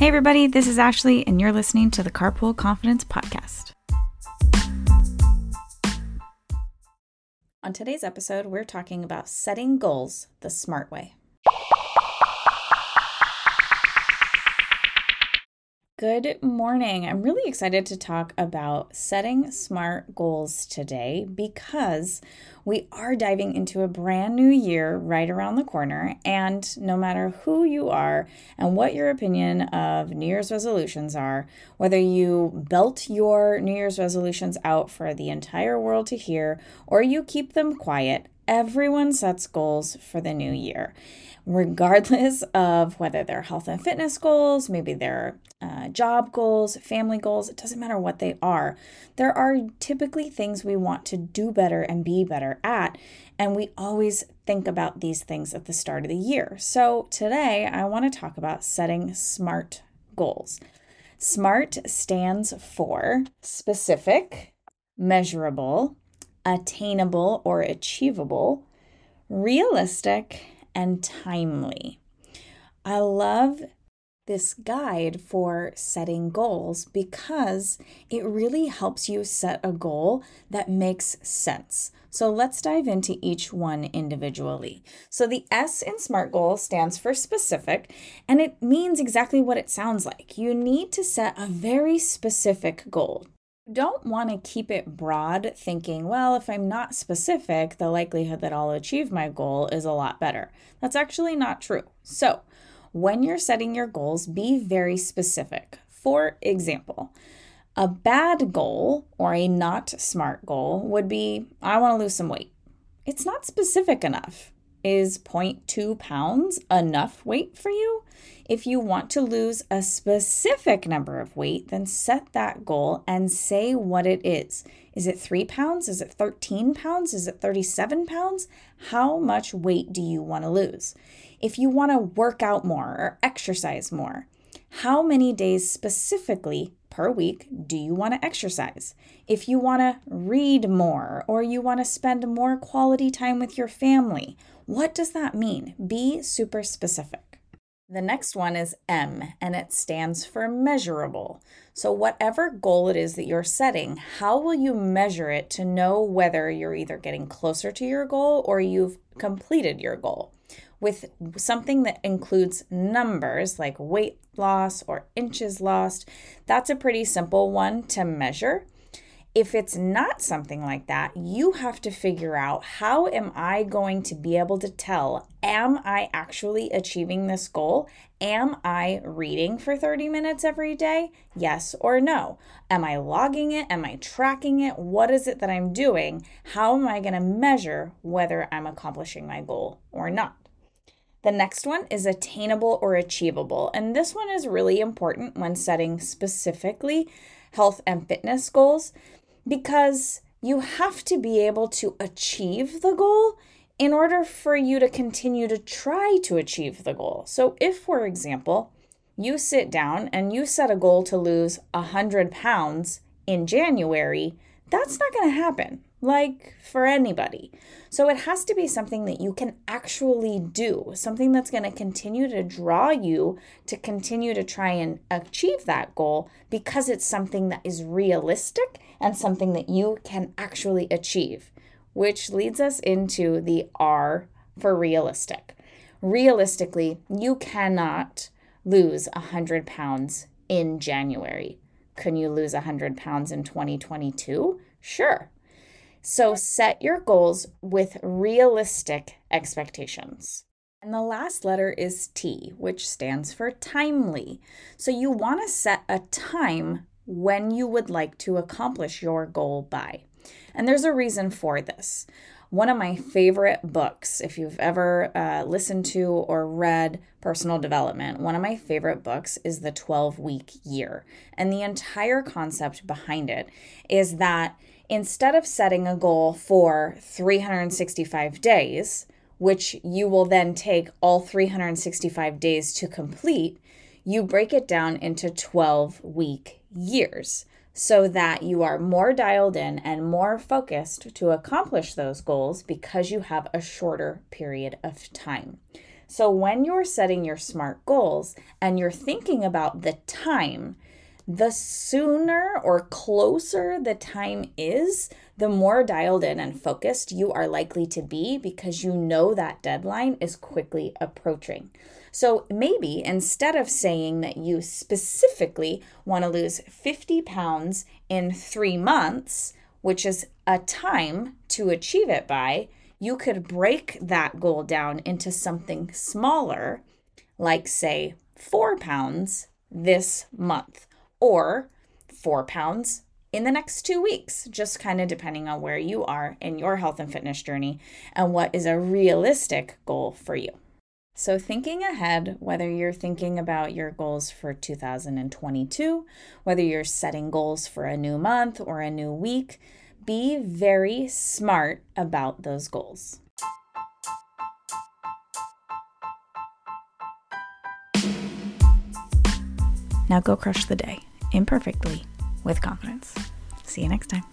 Hey, everybody, this is Ashley, and you're listening to the Carpool Confidence Podcast. On today's episode, we're talking about setting goals the smart way. Good morning. I'm really excited to talk about setting smart goals today because we are diving into a brand new year right around the corner. And no matter who you are and what your opinion of New Year's resolutions are, whether you belt your New Year's resolutions out for the entire world to hear or you keep them quiet, everyone sets goals for the new year regardless of whether they're health and fitness goals, maybe they're uh, job goals, family goals, it doesn't matter what they are. There are typically things we want to do better and be better at, and we always think about these things at the start of the year. So today I want to talk about setting SMART goals. SMART stands for specific, measurable, attainable or achievable, realistic, and timely. I love this guide for setting goals because it really helps you set a goal that makes sense. So let's dive into each one individually. So the S in SMART goal stands for specific and it means exactly what it sounds like. You need to set a very specific goal don't want to keep it broad, thinking, well, if I'm not specific, the likelihood that I'll achieve my goal is a lot better. That's actually not true. So, when you're setting your goals, be very specific. For example, a bad goal or a not smart goal would be I want to lose some weight. It's not specific enough. Is 0.2 pounds enough weight for you? If you want to lose a specific number of weight, then set that goal and say what it is. Is it three pounds? Is it 13 pounds? Is it 37 pounds? How much weight do you want to lose? If you want to work out more or exercise more, how many days specifically per week do you want to exercise? If you want to read more or you want to spend more quality time with your family, what does that mean? Be super specific. The next one is M, and it stands for measurable. So, whatever goal it is that you're setting, how will you measure it to know whether you're either getting closer to your goal or you've completed your goal? With something that includes numbers like weight loss or inches lost, that's a pretty simple one to measure. If it's not something like that, you have to figure out how am I going to be able to tell am I actually achieving this goal? Am I reading for 30 minutes every day? Yes or no? Am I logging it? Am I tracking it? What is it that I'm doing? How am I going to measure whether I'm accomplishing my goal or not? The next one is attainable or achievable. And this one is really important when setting specifically health and fitness goals because you have to be able to achieve the goal in order for you to continue to try to achieve the goal. So, if, for example, you sit down and you set a goal to lose 100 pounds in January, that's not going to happen like for anybody. So it has to be something that you can actually do, something that's going to continue to draw you to continue to try and achieve that goal because it's something that is realistic and something that you can actually achieve, which leads us into the R for realistic. Realistically, you cannot lose 100 pounds in January. Can you lose 100 pounds in 2022? Sure, so set your goals with realistic expectations. And the last letter is T, which stands for timely. So you want to set a time when you would like to accomplish your goal by. And there's a reason for this. One of my favorite books, if you've ever uh, listened to or read personal development, one of my favorite books is The 12 Week Year. And the entire concept behind it is that instead of setting a goal for 365 days, which you will then take all 365 days to complete, you break it down into 12 week years so that you are more dialed in and more focused to accomplish those goals because you have a shorter period of time. So when you're setting your SMART goals and you're thinking about the time, the sooner or closer the time is, the more dialed in and focused you are likely to be because you know that deadline is quickly approaching. So maybe instead of saying that you specifically want to lose 50 pounds in three months, which is a time to achieve it by, you could break that goal down into something smaller, like, say, four pounds this month or four pounds in the next two weeks, just kind of depending on where you are in your health and fitness journey and what is a realistic goal for you. So, thinking ahead, whether you're thinking about your goals for 2022, whether you're setting goals for a new month or a new week, be very smart about those goals. Now go crush the day imperfectly with confidence. See you next time.